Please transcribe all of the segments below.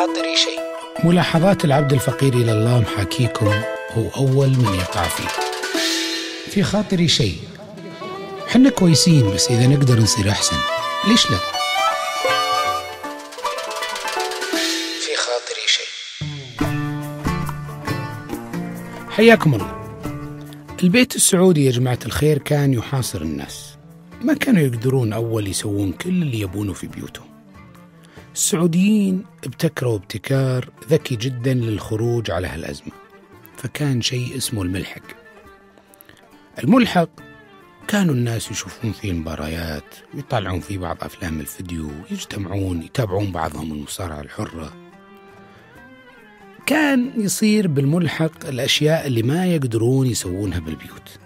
خاطري شيء. ملاحظات العبد الفقير إلى الله محاكيكم هو أول من يقع فيه. في خاطري شيء. حنا كويسين بس إذا نقدر نصير أحسن. ليش لا؟ في خاطري شيء. حياكم الله. البيت السعودي يا جماعة الخير كان يحاصر الناس. ما كانوا يقدرون أول يسوون كل اللي يبونه في بيوتهم. السعوديين ابتكروا ابتكار ذكي جدا للخروج على هالأزمة فكان شيء اسمه الملحق. الملحق كانوا الناس يشوفون فيه المباريات ويطالعون فيه بعض أفلام الفيديو يجتمعون يتابعون بعضهم المصارعة الحرة. كان يصير بالملحق الأشياء اللي ما يقدرون يسوونها بالبيوت.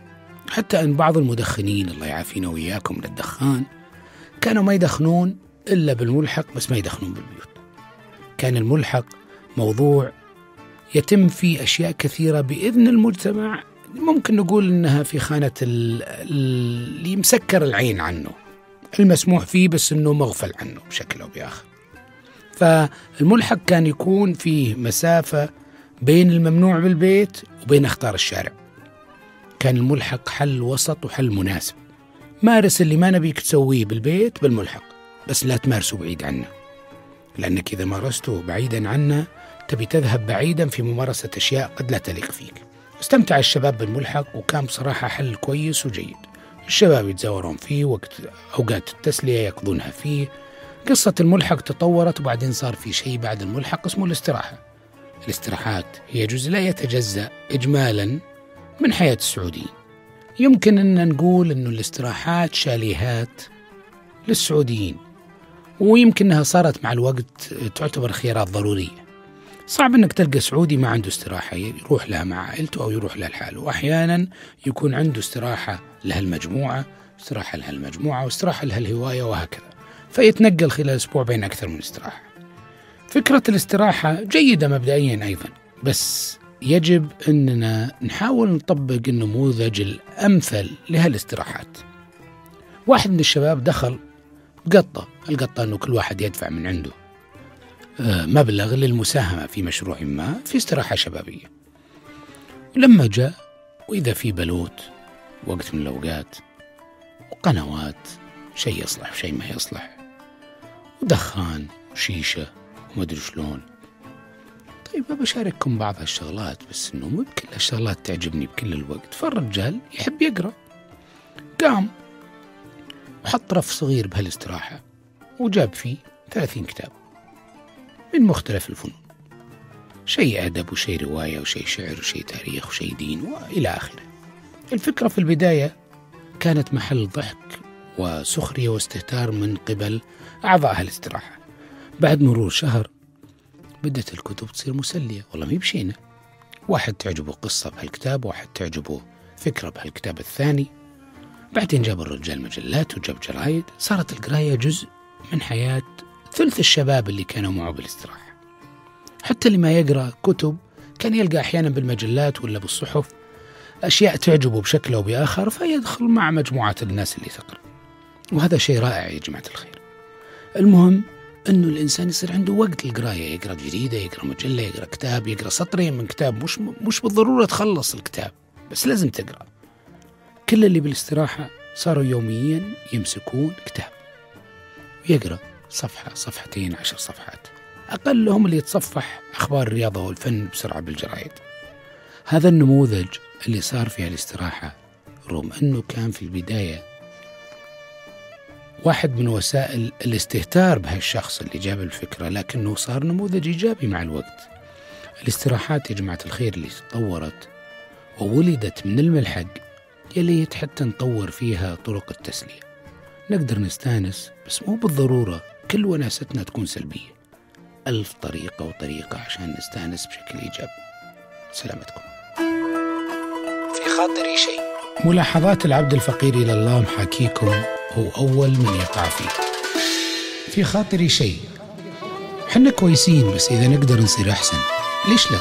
حتى أن بعض المدخنين الله يعافينا وإياكم من الدخان كانوا ما يدخنون إلا بالملحق بس ما يدخنون بالبيوت. كان الملحق موضوع يتم فيه أشياء كثيرة بإذن المجتمع. ممكن نقول إنها في خانة ال- اللي مسكر العين عنه. المسموح فيه بس إنه مغفل عنه بشكل أو بآخر. فالملحق كان يكون فيه مسافة بين الممنوع بالبيت وبين أخطار الشارع. كان الملحق حل وسط وحل مناسب. مارس اللي ما نبيك تسويه بالبيت بالملحق. بس لا تمارسه بعيد عنه لأنك إذا مارسته بعيدا عنه تبي تذهب بعيدا في ممارسة أشياء قد لا تليق فيك. استمتع الشباب بالملحق وكان بصراحة حل كويس وجيد. الشباب يتزاورون فيه وقت أوقات التسلية يقضونها فيه. قصة الملحق تطورت وبعدين صار في شيء بعد الملحق اسمه الاستراحة. الاستراحات هي جزء لا يتجزأ إجمالا من حياة السعوديين. يمكن أن نقول أن الاستراحات شاليهات للسعوديين. ويمكن أنها صارت مع الوقت تعتبر خيارات ضرورية. صعب أنك تلقى سعودي ما عنده استراحة يروح لها مع عائلته أو يروح لها لحاله وأحيانا يكون عنده استراحة لهالمجموعة استراحة لهالمجموعة واستراحة لهالهواية وهكذا. فيتنقل خلال أسبوع بين أكثر من استراحة. فكرة الاستراحة جيدة مبدئيا أيضا بس يجب أننا نحاول نطبق النموذج الأمثل لهالاستراحات. واحد من الشباب دخل قطة. القطة أنه كل واحد يدفع من عنده. آه، مبلغ للمساهمة في مشروع ما في استراحة شبابية. ولما جاء وإذا في بلوت وقت من الأوقات وقنوات شيء يصلح وشيء ما يصلح ودخان وشيشة ومدري شلون. طيب أبى أشارككم بعض هالشغلات بس إنه مو بكل هالشغلات تعجبني بكل الوقت. فالرجال يحب يقرأ. قام وحط رف صغير بهالاستراحة وجاب فيه ثلاثين كتاب من مختلف الفنون. شيء أدب وشيء رواية وشيء شعر وشيء تاريخ وشيء دين وإلى آخره. الفكرة في البداية كانت محل ضحك وسخرية واستهتار من قبل أعضاء هالاستراحة. بعد مرور شهر بدأت الكتب تصير مسلية. والله ما بشينا واحد تعجبه قصة بهالكتاب واحد تعجبه فكرة بهالكتاب الثاني. بعدين جاب الرجال مجلات وجاب جرايد. صارت القراية جزء من حياة ثلث الشباب اللي كانوا معه بالاستراحة. حتى اللي ما يقرأ كتب كان يلقى أحيانا بالمجلات ولا بالصحف أشياء تعجبه بشكل أو بآخر فيدخل مع مجموعة الناس اللي تقرأ وهذا شيء رائع يا جماعة الخير. المهم أنه الإنسان يصير عنده وقت للقراية. يقرأ جريدة يقرأ مجلة يقرأ كتاب يقرأ سطرين من كتاب. مش مش بالضرورة تخلص الكتاب بس لازم تقرأ. كل اللي بالاستراحة صاروا يوميا يمسكون كتاب ويقرأ صفحة صفحتين عشر صفحات. أقلهم اللي يتصفح أخبار الرياضة والفن بسرعة بالجرايد. هذا النموذج اللي صار في الاستراحة رغم أنه كان في البداية واحد من وسائل الاستهتار بهالشخص اللي جاب الفكرة لكنه صار نموذج إيجابي مع الوقت. الاستراحات يا جماعة الخير اللي تطورت وولدت من الملحق يا ليت حتى نطور فيها طرق التسلية. نقدر نستانس بس مو بالضرورة كل وناستنا تكون سلبية. ألف طريقة وطريقة عشان نستانس بشكل إيجابي. سلامتكم. في خاطري شيء. ملاحظات العبد الفقير إلى الله محاكيكم هو أول من يقع فيه. في خاطري شيء. حنا كويسين بس إذا نقدر نصير أحسن ليش لا؟